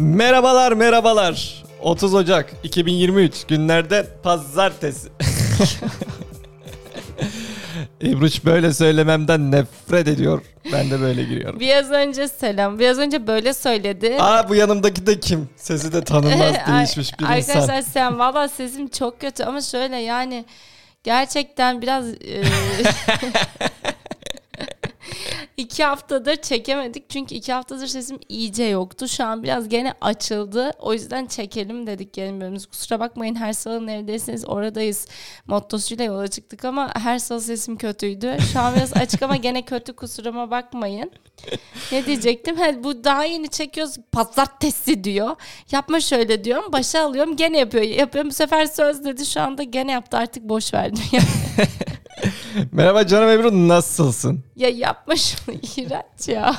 Merhabalar merhabalar. 30 Ocak 2023 günlerde pazartesi. İbruç böyle söylememden nefret ediyor. Ben de böyle giriyorum. Biraz önce selam. Biraz önce böyle söyledi. Aa bu yanımdaki de kim? Sesi de tanınmaz değişmiş bir Arkadaşlar insan. sen valla sesim çok kötü ama şöyle yani gerçekten biraz e, iki haftadır çekemedik çünkü iki haftadır sesim iyice yoktu. Şu an biraz gene açıldı. O yüzden çekelim dedik gelin bölümümüz. Kusura bakmayın her salı neredeyseniz oradayız. Mottosuyla yola çıktık ama her salı sesim kötüydü. Şu an biraz açık ama gene kötü kusuruma bakmayın. Ne diyecektim? Ha, bu daha yeni çekiyoruz. Pazartesi diyor. Yapma şöyle diyorum. Başa alıyorum. Gene yapıyor. Yapıyorum. Bu sefer söz dedi. Şu anda gene yaptı. Artık boş verdim. Merhaba canım Ebru nasılsın? ya yapma şunu. iğrenç ya.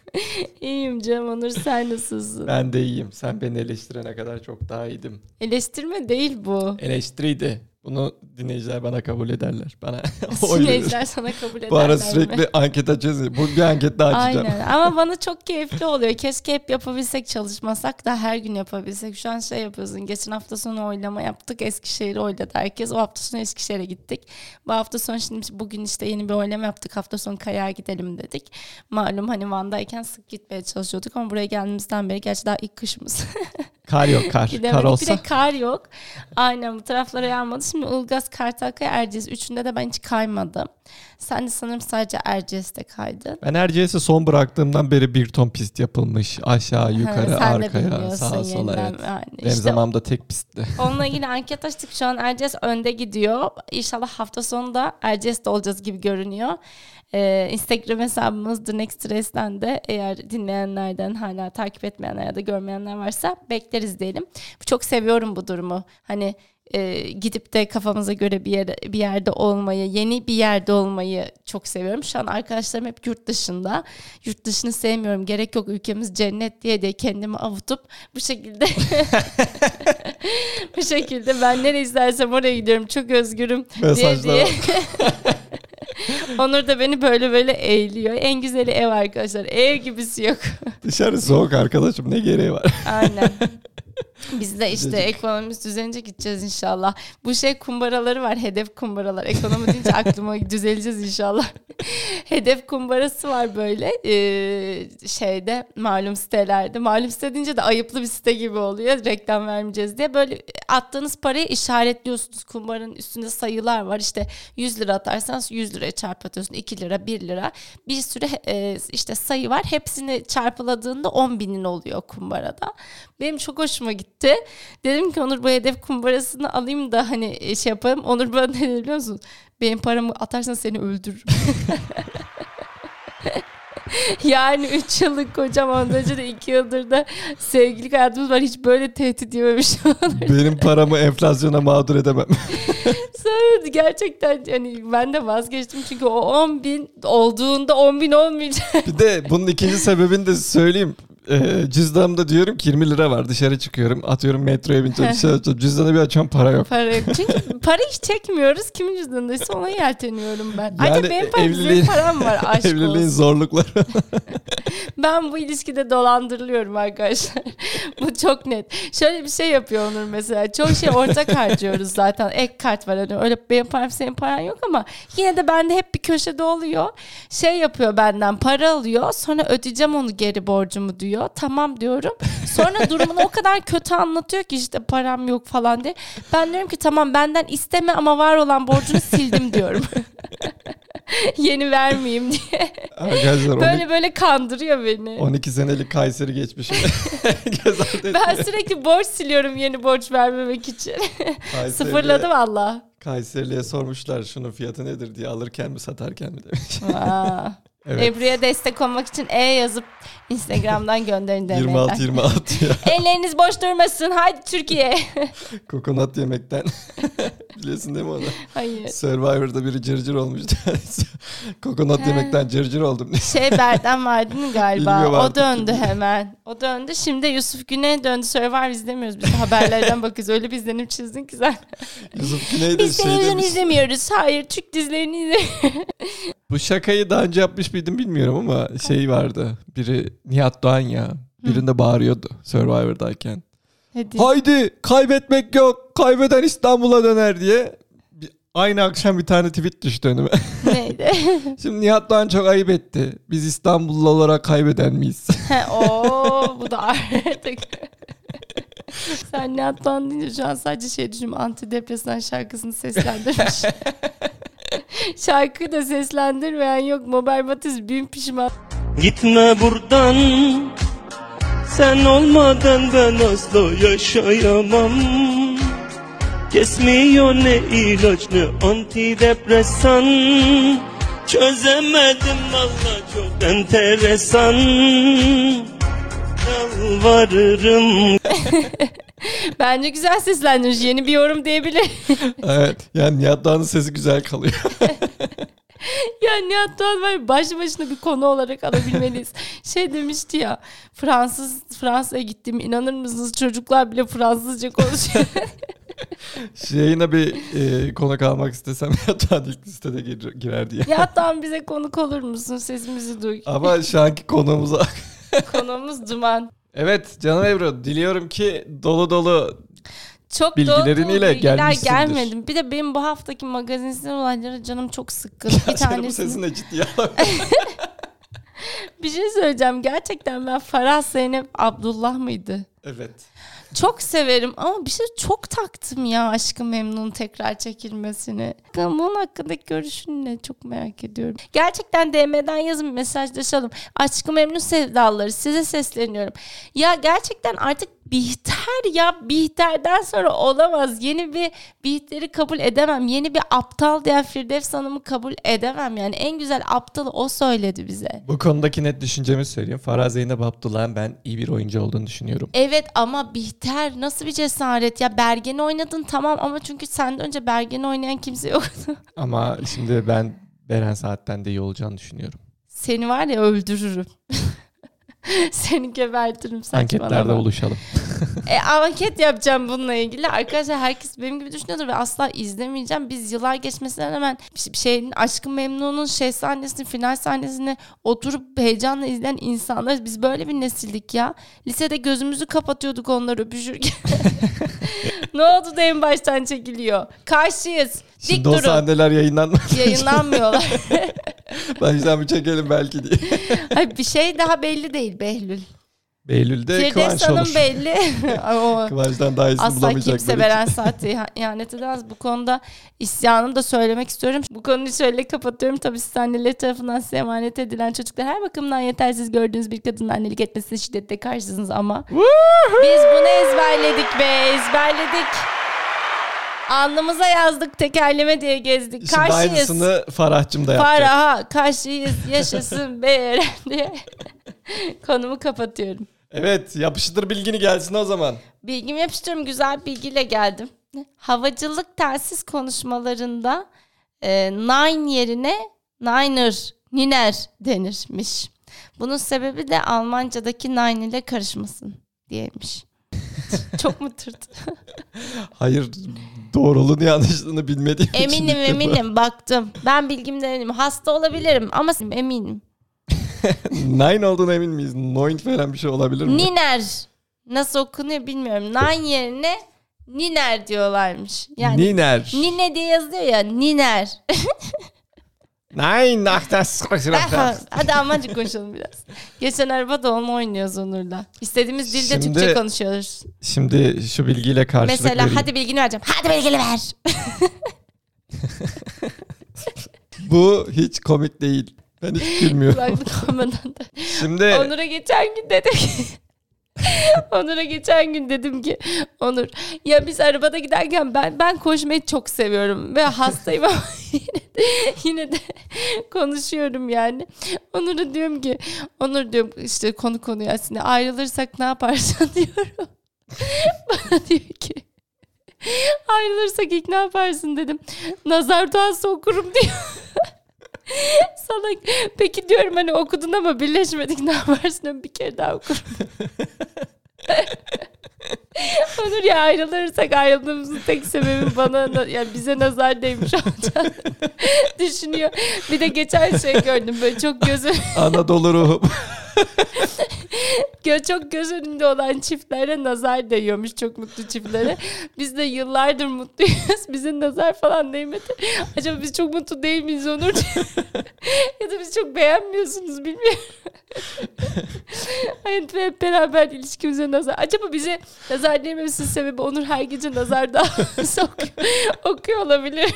İyiyim canım Onur. Sen nasılsın? Ben de iyiyim. Sen beni eleştirene kadar çok daha iyiydim. Eleştirme değil bu. Eleştiriydi. Bunu dinleyiciler bana kabul ederler. Bana. Dinleyiciler sana kabul ederler Bu ara mi? sürekli anket açacağız. Bu bir anket daha açacağım. Aynen ama bana çok keyifli oluyor. Keşke hep yapabilsek çalışmasak da her gün yapabilsek. Şu an şey yapıyorsun. Geçen hafta sonu oylama yaptık. Eskişehir'i oyladı herkes. O hafta sonu Eskişehir'e gittik. Bu hafta sonu şimdi bugün işte yeni bir oylama yaptık. Hafta sonu Kaya'ya gidelim dedik. Malum hani Van'dayken sık gitmeye çalışıyorduk ama buraya geldiğimizden beri gerçi daha ilk kışımız. Kar yok kar. Gidemedik. Kar Bir olsa. de kar yok. Aynen bu taraflara yağmadı. Şimdi Ilgaz, Kartalkaya, Erciyes. Üçünde de ben hiç kaymadım. Sen de sanırım sadece Erciyes'te kaydın. Ben Erciyes'e son bıraktığımdan beri bir ton pist yapılmış. Aşağı, yukarı, Ha, arkaya, sağa sola evet. Yani Benim işte zamanımda tek pistti. Onunla ilgili anket açtık. Şu an Erciyes önde gidiyor. İnşallah hafta sonunda Erciyes'te olacağız gibi görünüyor. Ee, Instagram hesabımız The Next Race'den de eğer dinleyenlerden hala takip etmeyenler ya da görmeyenler varsa bekleriz diyelim. Çok seviyorum bu durumu. Hani e, gidip de kafamıza göre bir yere bir yerde olmayı, yeni bir yerde olmayı çok seviyorum. Şu an arkadaşlarım hep yurt dışında. Yurt dışını sevmiyorum. Gerek yok ülkemiz cennet diye de kendimi avutup bu şekilde bu şekilde ben nereye istersem oraya gidiyorum. Çok özgürüm diye Mesajlar diye. var. Onur da beni böyle böyle eğiliyor. En güzeli ev arkadaşlar. Ev gibisi yok. Dışarı soğuk arkadaşım ne gereği var? Aynen. Biz de işte Güzelcik. ekonomimiz düzelince gideceğiz inşallah. Bu şey kumbaraları var. Hedef kumbaralar. Ekonomi deyince aklıma düzeleceğiz inşallah. hedef kumbarası var böyle ee, şeyde malum sitelerde. Malum site deyince de ayıplı bir site gibi oluyor. Reklam vermeyeceğiz diye. Böyle attığınız parayı işaretliyorsunuz. Kumbaranın üstünde sayılar var. İşte 100 lira atarsanız 100 liraya çarpatıyorsun. 2 lira 1 lira. Bir sürü e, işte sayı var. Hepsini çarpıladığında 10 binin oluyor kumbarada. Benim çok hoşuma gitti. Dedim ki Onur bu hedef kumbarasını alayım da hani e, şey yapalım. Onur bana ne dedi biliyor musun? Benim paramı atarsan seni öldürürüm. yani 3 yıllık kocam ondan önce de 2 yıldır da sevgililik hayatımız var. Hiç böyle tehdit yememiş. Benim paramı enflasyona mağdur edemem. Sonra gerçekten hani ben de vazgeçtim. Çünkü o 10 bin olduğunda 10 bin olmayacak. bir de bunun ikinci sebebini de söyleyeyim. Ee, cüzdanımda diyorum ki 20 lira var dışarı çıkıyorum atıyorum metroya bineceğim dışarı açıyorum. cüzdanı bir açıyorum para yok. Para yok. Çünkü para hiç çekmiyoruz. Kimin cüzdanındaysa ona yelteniyorum ben. Ayrıca Yani benim param, evliliğin- param var aşk Evliliğin olsun. zorlukları. Ben bu ilişkide dolandırılıyorum arkadaşlar. bu çok net. Şöyle bir şey yapıyor Onur mesela. Çok şey ortak harcıyoruz zaten. Ek kart var. Hani öyle benim param senin paran yok ama yine de bende hep bir köşede oluyor. Şey yapıyor benden para alıyor. Sonra ödeyeceğim onu geri borcumu diyor. Tamam diyorum. Sonra durumunu o kadar kötü anlatıyor ki işte param yok falan diye. Ben diyorum ki tamam benden isteme ama var olan borcunu sildim diyorum. Yeni vermeyeyim diye. Arkadaşlar Böyle böyle kandırıyor beni. 12 senelik Kayseri geçmişim. Ben sürekli borç siliyorum yeni borç vermemek için. Kayseri'ye- Sıfırladı valla. Kayseri'ye sormuşlar şunun fiyatı nedir diye alırken mi satarken mi demiş. Evet. Ebru'ya destek olmak için E yazıp Instagram'dan gönderin DM'den. 26 26 ya. Elleriniz boş durmasın. Haydi Türkiye. Kokonat yemekten. Biliyorsun değil mi onu? Hayır. Survivor'da biri cırcır olmuştu. Kokonat He. yemekten cırcır oldum. Şey Berden vardı mı galiba? O döndü hemen. O döndü. Şimdi Yusuf Güney döndü. Survivor izlemiyoruz. Biz haberlerden bakıyoruz. Öyle bir izlenim çizdin ki sen. Yusuf Güney de Biz şey televizyon demiş. izlemiyoruz. Hayır Türk dizilerini izlemiyoruz. Bu şakayı daha önce yapmış mıydım bilmiyorum ama şey vardı. Biri Nihat Doğan ya. birinde bağırıyordu Survivor'dayken. Hadi. Haydi kaybetmek yok. Kaybeden İstanbul'a döner diye. Bir- Aynı akşam bir tane tweet düştü önüme. Neydi? Şimdi Nihat Doğan çok ayıp etti. Biz İstanbullu olarak kaybeden miyiz? He, Oo bu da artık. Sen ne atlan deyince şu an sadece şey düşünüyorum. Antidepresan şarkısını seslendirmiş. Şarkıyı da seslendirmeyen yok. Mobile Matiz bin pişman. Gitme buradan Sen olmadan ben asla yaşayamam Kesmiyor ne ilaç ne antidepresan Çözemedim valla çok enteresan Yalvarırım Bence güzel seslendirmiş. Yeni bir yorum diyebilir. evet. Yani Nihat Doğan'ın sesi güzel kalıyor. ya Nihat Doğan var ya, başlı başına bir konu olarak alabilmeliyiz. şey demişti ya Fransız Fransa'ya gittim inanır mısınız çocuklar bile Fransızca konuşuyor. Yayına bir e, konuk almak istesem Doğan ilk listede gir, girer diye. Nihat Doğan bize konuk olur musun? Sesimizi duy. Ama şu anki konuğumuza... Konuğumuz Duman. evet canım Ebru diliyorum ki dolu dolu Çok Bilgileriyle dolu dolu bilgiler gelmişsindir. gelmedi. Bir de benim bu haftaki magazinsel olaylara canım çok sıkkın. Bir Canım bu tanesi. sesini ciddiye al. Bir şey söyleyeceğim. Gerçekten ben Farah Zeynep Abdullah mıydı? evet. Çok severim ama bir şey çok taktım ya Aşkı Memnun tekrar çekilmesini. Bunun hakkındaki görüşünü ne çok merak ediyorum. Gerçekten DM'den yazın mesajlaşalım. Aşkı Memnun sevdaları size sesleniyorum. Ya gerçekten artık Bihter ya Bihter'den sonra olamaz. Yeni bir Bihter'i kabul edemem. Yeni bir aptal diyen Firdevs Hanım'ı kabul edemem. Yani en güzel aptalı o söyledi bize. Bu konudaki net düşüncemi söyleyeyim. Farah Zeynep Abdullah'ın ben iyi bir oyuncu olduğunu düşünüyorum. Evet ama Bihter nasıl bir cesaret ya Bergen'i oynadın tamam ama çünkü senden önce Bergen'i oynayan kimse yoktu. Ama şimdi ben Beren Saat'ten de iyi olacağını düşünüyorum. Seni var ya öldürürüm. Seni gebertirim Anketlerde saçmalama. buluşalım. E, anket yapacağım bununla ilgili. Arkadaşlar herkes benim gibi düşünüyordur ve asla izlemeyeceğim. Biz yıllar geçmesinden hemen bir şeyin Aşkın Memnun'un şey sahnesini, final sahnesini oturup heyecanla izleyen insanlarız. Biz böyle bir nesildik ya. Lisede gözümüzü kapatıyorduk onları öpüşürken. ne oldu da en baştan çekiliyor? Karşıyız. Dik Şimdi o durun. sahneler yayınlanmadı. Yayınlanmıyorlar. Baştan bir çekelim belki diye. Ay, bir şey daha belli değil Behlül. Beylül'de Firdevs Kıvanç Hanım olur. belli. Kıvanç'tan daha iyisini Asla kimse için. veren saati ihanet edemez. Bu konuda isyanımı da söylemek istiyorum. Bu konuyu şöyle kapatıyorum. Tabii siz anneleri tarafından size emanet edilen çocuklar her bakımdan yetersiz gördüğünüz bir kadının annelik etmesine şiddetle karşısınız ama biz bunu ezberledik be ezberledik. Alnımıza yazdık tekerleme diye gezdik. Şimdi Karşıyız. aynısını Farah'cım da yapacak. Farah'a karşıyız yaşasın be diye konumu kapatıyorum. Evet yapıştır bilgini gelsin o zaman. Bilgimi yapıştırıyorum. Güzel bilgiyle geldim. Havacılık telsiz konuşmalarında e, nine yerine niner, niner denirmiş. Bunun sebebi de Almanca'daki nine ile karışmasın diyeymiş. Çok mu tırt? Hayır doğruluğunu yanlışlığını bilmediğim için Eminim ilk defa. eminim baktım. Ben bilgimden eminim. Hasta olabilirim ama eminim. Nine olduğuna emin miyiz? Noin falan bir şey olabilir mi? Niner. Nasıl okunuyor bilmiyorum. Nine yerine niner diyorlarmış. Yani Niner. Nine diye yazılıyor ya Niner. Nein, ach das Hadi Almanca konuşalım biraz. Geçen arabada onu oynuyoruz Onur'la. İstediğimiz dilde Şimdi Türkçe konuşuyoruz. Şimdi şu bilgiyle karşılık Mesela vereyim. hadi bilgini vereceğim. Hadi bilgini ver. Bu hiç komik değil. Ben hiç gülmüyorum. Da. Şimdi Onur'a geçen gün dedim ki Onur'a geçen gün dedim ki Onur ya biz arabada giderken ben ben koşmayı çok seviyorum ve hastayım ama yine yine de konuşuyorum yani. Onur'a diyorum ki Onur diyorum işte konu konuya aslında ayrılırsak ne yaparsın diyorum. Bana diyor ki ayrılırsak ilk ne yaparsın dedim. Nazar duası okurum diyor. Salak. Peki diyorum hani okudun ama birleşmedik ne yaparsın? Bir kere daha okurum. Onur ya ayrılırsak ayrıldığımızın tek sebebi bana na- yani bize nazar değmiş olacağını düşünüyor. Bir de geçen şey gördüm böyle çok gözüm Anadolu ruhum. Gö- çok göz önünde olan çiftlere nazar değiyormuş çok mutlu çiftlere. Biz de yıllardır mutluyuz. Bize nazar falan değmedi. Acaba biz çok mutlu değil miyiz Onur? ya da biz çok beğenmiyorsunuz bilmiyorum. Hayat ve hep beraber ilişkimize nazar. Acaba bize nazar değmemesinin sebebi Onur her gece nazar daha okuyor, okuyor olabilir.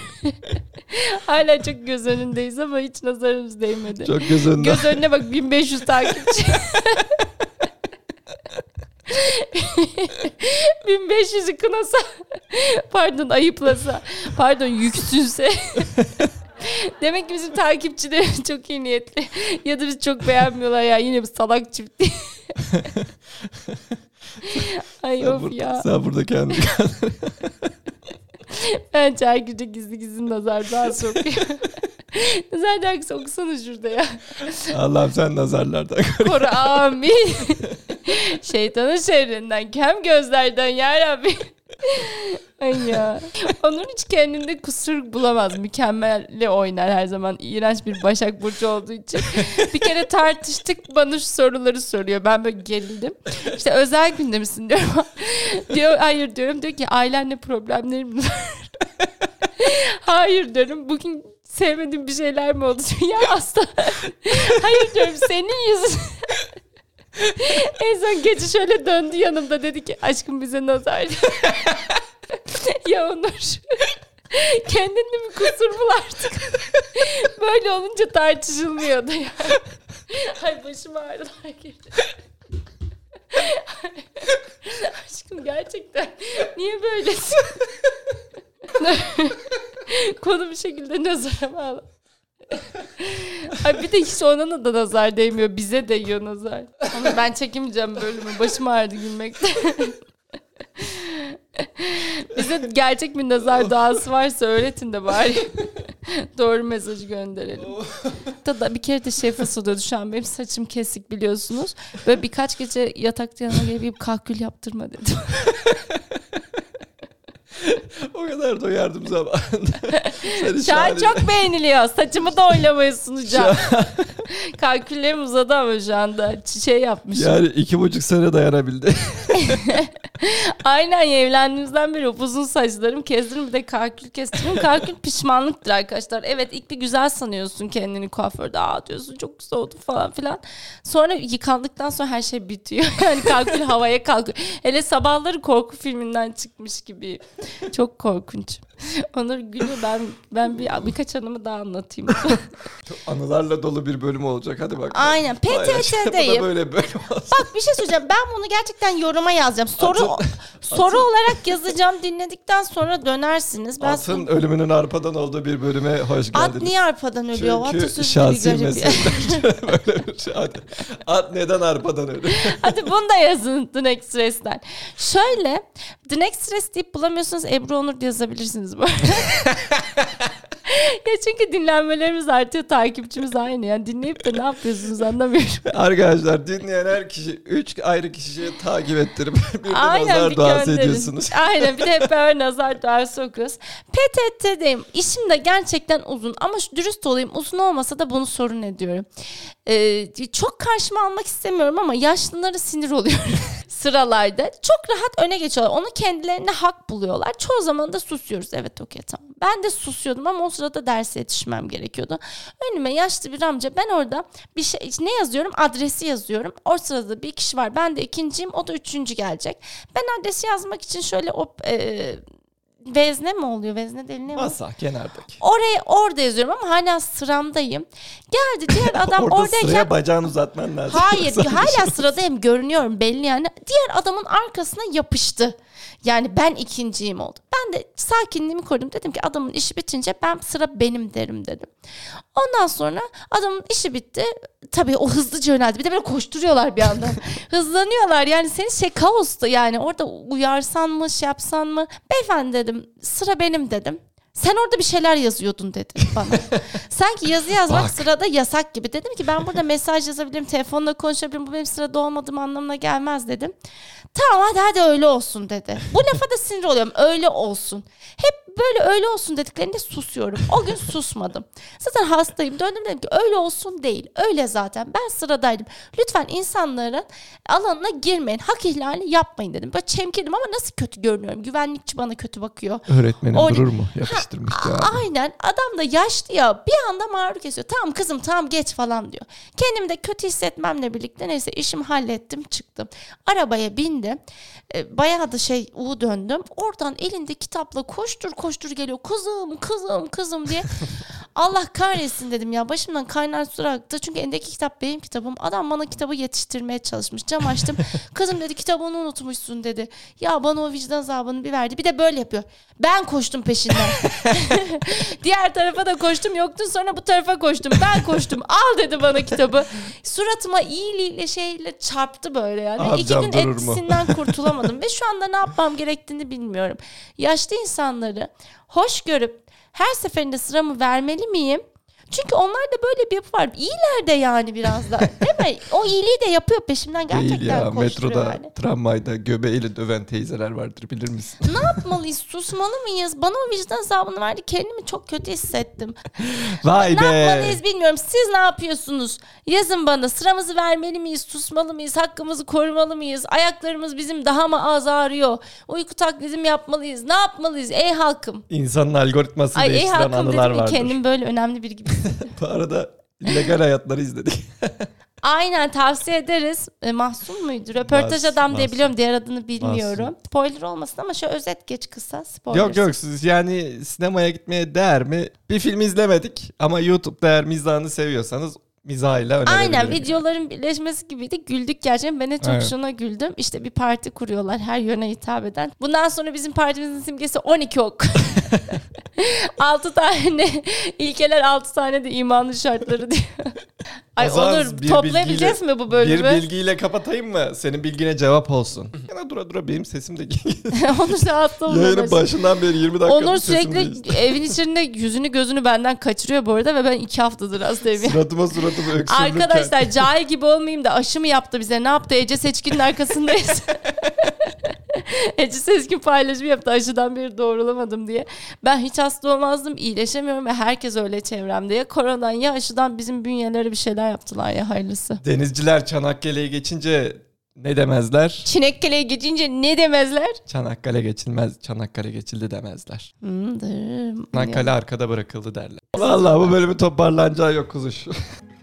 Hala çok göz önündeyiz ama hiç nazarımız değmedi. Çok göz önünde. Göz önüne bak 1500 takipçi. 1500'ü kınasa pardon ayıplasa pardon yüksünse demek ki bizim takipçilerimiz çok iyi niyetli ya da biz çok beğenmiyorlar ya yine bir salak çift. Ay Sen of burada, ya. sen burada kendi Bence her gece gizli gizli nazar daha sokuyor. nazar dergisi okusana şurada ya. Allah'ım sen nazarlardan koru. Koru amin. Şeytanın şerrinden, kem gözlerden ya Rabbi. Ay ya. Onun hiç kendinde kusur bulamaz. Mükemmelle oynar her zaman. İğrenç bir Başak Burcu olduğu için. Bir kere tartıştık. Bana şu soruları soruyor. Ben böyle gerildim. İşte özel günde misin diyorum. diyor, hayır diyorum. Diyor ki ailenle problemlerim var. hayır diyorum. Bugün sevmediğim bir şeyler mi oldu? Ya asla. hayır diyorum. Senin yüzün. en son gece şöyle döndü yanımda dedi ki aşkım bize nazar. ya Onur. Kendinde bir kusur bul artık. Böyle olunca tartışılmıyor da ya. Ay başım ağrılar girdi. Aşkım gerçekten niye böylesin? Konu bir şekilde nazara bağlı. Ay bir de hiç ona da nazar değmiyor. Bize değiyor nazar. Ama ben çekemeyeceğim bölümü. Başım ağrıdı gülmekten. Bize gerçek bir nazar doğası varsa öğretin de bari. Doğru mesajı gönderelim. Hatta bir kere de şey fısıldıyordu şu an benim saçım kesik biliyorsunuz. Böyle birkaç gece yatakta yanına gelip kahkül yaptırma dedim. o kadar da yardım zamanında. Şu an çok beğeniliyor. Saçımı da oynamayı sunacağım. Kalküllerim uzadı ama şu anda şey yapmışım. Yani iki buçuk sene dayanabildi. Aynen evlendiğimizden beri upuzun saçlarım kestirdim bir de kalkül kestirdim. Kalkül pişmanlıktır arkadaşlar. Evet ilk bir güzel sanıyorsun kendini kuaförde. Aa diyorsun çok güzel oldu falan filan. Sonra yıkandıktan sonra her şey bitiyor. Yani kalkül havaya kalkıyor. Hele sabahları korku filminden çıkmış gibi. Çok korkunç. Onur gülüyor ben ben bir birkaç anımı daha anlatayım. Anılarla dolu bir bölüm olacak. Hadi bak. Aynen PTT'deyim. böyle bölüm olsun. Bak bir şey söyleyeceğim. Ben bunu gerçekten yoruma yazacağım. Soru soru olarak yazacağım. Dinledikten sonra dönersiniz. Ben Atın ölümünün arpadan olduğu bir bölüme hoş At geldiniz. niye arpadan ölüyor? Çünkü Atasözü şahsi meseleler. böyle bir şey. Hadi. At neden arpadan ölür? Hadi bunu da yazın The Next Stress'ten. Şöyle The Next Stress deyip bulamıyorsanız Ebru Onur yazabilirsiniz bu arada. ya çünkü dinlenmelerimiz artıyor, takipçimiz aynı. Yani dinleyip de ne yapıyorsunuz anlamıyorum. Arkadaşlar dinleyen her kişi üç ayrı kişiyi takip ettirip bir de Aynen nazar bir duası gönderin. ediyorsunuz. Aynen bir de hep beraber nazar duası okuyoruz. PTT'deyim. İşim de gerçekten uzun ama dürüst olayım uzun olmasa da bunu sorun ediyorum. Ee, çok karşıma almak istemiyorum ama yaşlılara sinir oluyorum sıralarda. Çok rahat öne geçiyorlar. Onu kendilerine hak buluyorlar. Çoğu zaman da susuyoruz. Evet okey tamam. Ben de susuyordum ama o sırada derse yetişmem gerekiyordu. Önüme yaşlı bir amca ben orada bir şey ne yazıyorum? Adresi yazıyorum. O sırada bir kişi var. Ben de ikinciyim. O da üçüncü gelecek. Ben adresi yazmak için şöyle o e, vezne mi oluyor? Vezne değil ne mi? Masa kenardaki. Oraya orada yazıyorum ama hala sıramdayım. Geldi diğer adam Orada oradayken sıraya bacağını uzatman lazım. Hayır hala sıradayım görünüyorum belli yani. Diğer adamın arkasına yapıştı. Yani ben ikinciyim oldu. Ben de sakinliğimi korudum. Dedim ki adamın işi bitince ben sıra benim derim dedim. Ondan sonra adamın işi bitti. Tabii o hızlıca yöneldi. Bir de böyle koşturuyorlar bir anda. Hızlanıyorlar yani senin şey kaosta yani orada uyarsan mı şey yapsan mı? Beyefendi dedim sıra benim dedim. Sen orada bir şeyler yazıyordun dedi bana. Sanki yazı yazmak Bak. sırada yasak gibi. Dedim ki ben burada mesaj yazabilirim, telefonla konuşabilirim. Bu benim sırada olmadığım anlamına gelmez dedim. Tamam hadi hadi öyle olsun dedi. Bu lafa da sinir oluyorum. Öyle olsun. Hep böyle öyle olsun dediklerinde susuyorum. O gün susmadım. Zaten hastayım. Döndüm dedim ki öyle olsun değil. Öyle zaten. Ben sıradaydım. Lütfen insanların alanına girmeyin. Hak ihlali yapmayın dedim. Böyle çemkirdim ama nasıl kötü görünüyorum. Güvenlikçi bana kötü bakıyor. Öğretmenin O- durur mu? Yapıştırmış cevabı. Aynen adam da yaşlı ya bir anda mağrur kesiyor. Tamam kızım tamam geç falan diyor. Kendimi de kötü hissetmemle birlikte neyse işimi hallettim çıktım. Arabaya bindim. E, bayağı da şey U döndüm. Oradan elinde kitapla koştur koştur geliyor. Kızım kızım kızım diye. Allah kahretsin dedim ya başımdan kaynar sular aktı. Çünkü elindeki kitap benim kitabım. Adam bana kitabı yetiştirmeye çalışmış. Cam açtım. Kızım dedi kitabını unutmuşsun dedi. Ya bana o vicdan azabını bir verdi. Bir de böyle yapıyor. Ben koştum peşinden. Diğer tarafa da koştum yoktun sonra bu tarafa koştum. Ben koştum. Al dedi bana kitabı. Suratıma iyiliğiyle şeyle çarptı böyle yani. Abi İki gün etkisinden kurtulamadım. Ve şu anda ne yapmam gerektiğini bilmiyorum. Yaşlı insanları hoş görüp her seferinde sıramı vermeli miyim? Çünkü onlarda böyle bir yapı var. İyiler de yani biraz da. Değil mi? O iyiliği de yapıyor peşimden gerçekten Değil ya metroda yani. tramvayda göbeğiyle döven teyzeler vardır bilir misin? Ne yapmalıyız? Susmalı mıyız? Bana o vicdan azabını verdi. Kendimi çok kötü hissettim. Vay Ne be. yapmalıyız bilmiyorum. Siz ne yapıyorsunuz? Yazın bana. Sıramızı vermeli miyiz? Susmalı mıyız? Hakkımızı korumalı mıyız? Ayaklarımız bizim daha mı az ağrıyor? Uyku taklidi mi yapmalıyız? Ne yapmalıyız? Ey halkım. İnsanın algoritması Ay ey değiştiren halkım anılar dedim vardır. kendim böyle önemli biri gibi. Bu arada illegal hayatları izledik. Aynen tavsiye ederiz. E, Mahsun muydu? Röportaj Mahsun, adam diye biliyorum. Diğer adını bilmiyorum. Mahsun. Spoiler olmasın ama şöyle özet geç kısa. Spoiler. yok yok siz yani sinemaya gitmeye değer mi? Bir film izlemedik ama YouTube'da eğer mizahını seviyorsanız mizahıyla. Aynen videoların birleşmesi gibiydi. Güldük gerçekten. Ben de çok Evet. şuna güldüm. İşte bir parti kuruyorlar her yöne hitap eden. Bundan sonra bizim partimizin simgesi 12 ok. 6 tane ilkeler 6 tane de imanın şartları diyor. Ay O zaman olur bir toplayabileceğiz bilgiyle- mi bu bölümü? Bir bilgiyle kapatayım mı? Senin bilgine cevap olsun. Yana dura dura benim sesim de Onur hasta olmaya Yayının başından beri 20 dakika Onur sürekli evin içinde yüzünü gözünü benden kaçırıyor bu arada ve ben iki haftadır hastayım. Suratıma suratıma öksürürken. Arkadaşlar cahil gibi olmayayım da aşı mı yaptı bize ne yaptı Ece Seçkin'in arkasındayız. Ece Seçkin paylaşımı yaptı aşıdan beri doğrulamadım diye. Ben hiç hasta olmazdım iyileşemiyorum ve herkes öyle çevremde. Ya koronadan ya aşıdan bizim bünyelere bir şeyler yaptılar ya hayırlısı. Denizciler Çanakkale'ye geçince ne demezler? Çinakkale'ye geçince ne demezler? Çanakkale geçilmez, Çanakkale geçildi demezler. Hmm. Çanakkale arkada bırakıldı derler. Vallahi bu bölümün toparlanacağı yok kuzuş.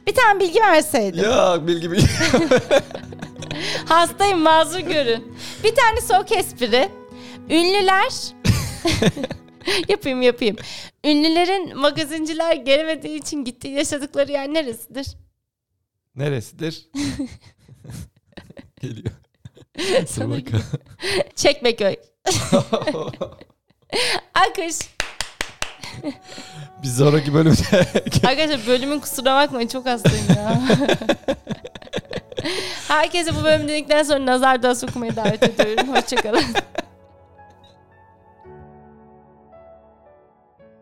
Bir tane bilgi verseydin. ya bilgi bilgi. Hastayım mazur görün. Bir tane soğuk espri. Ünlüler yapayım yapayım. Ünlülerin magazinciler gelemediği için gittiği yaşadıkları yer neresidir? Neresidir? Geliyor. Sana. Çekmeköy. Alkış. Bir sonraki bölümde Arkadaşlar bölümün kusura bakmayın çok hastayım ya. Herkese bu bölümü dinledikten sonra nazar da okumayı davet ediyorum. Hoşçakalın.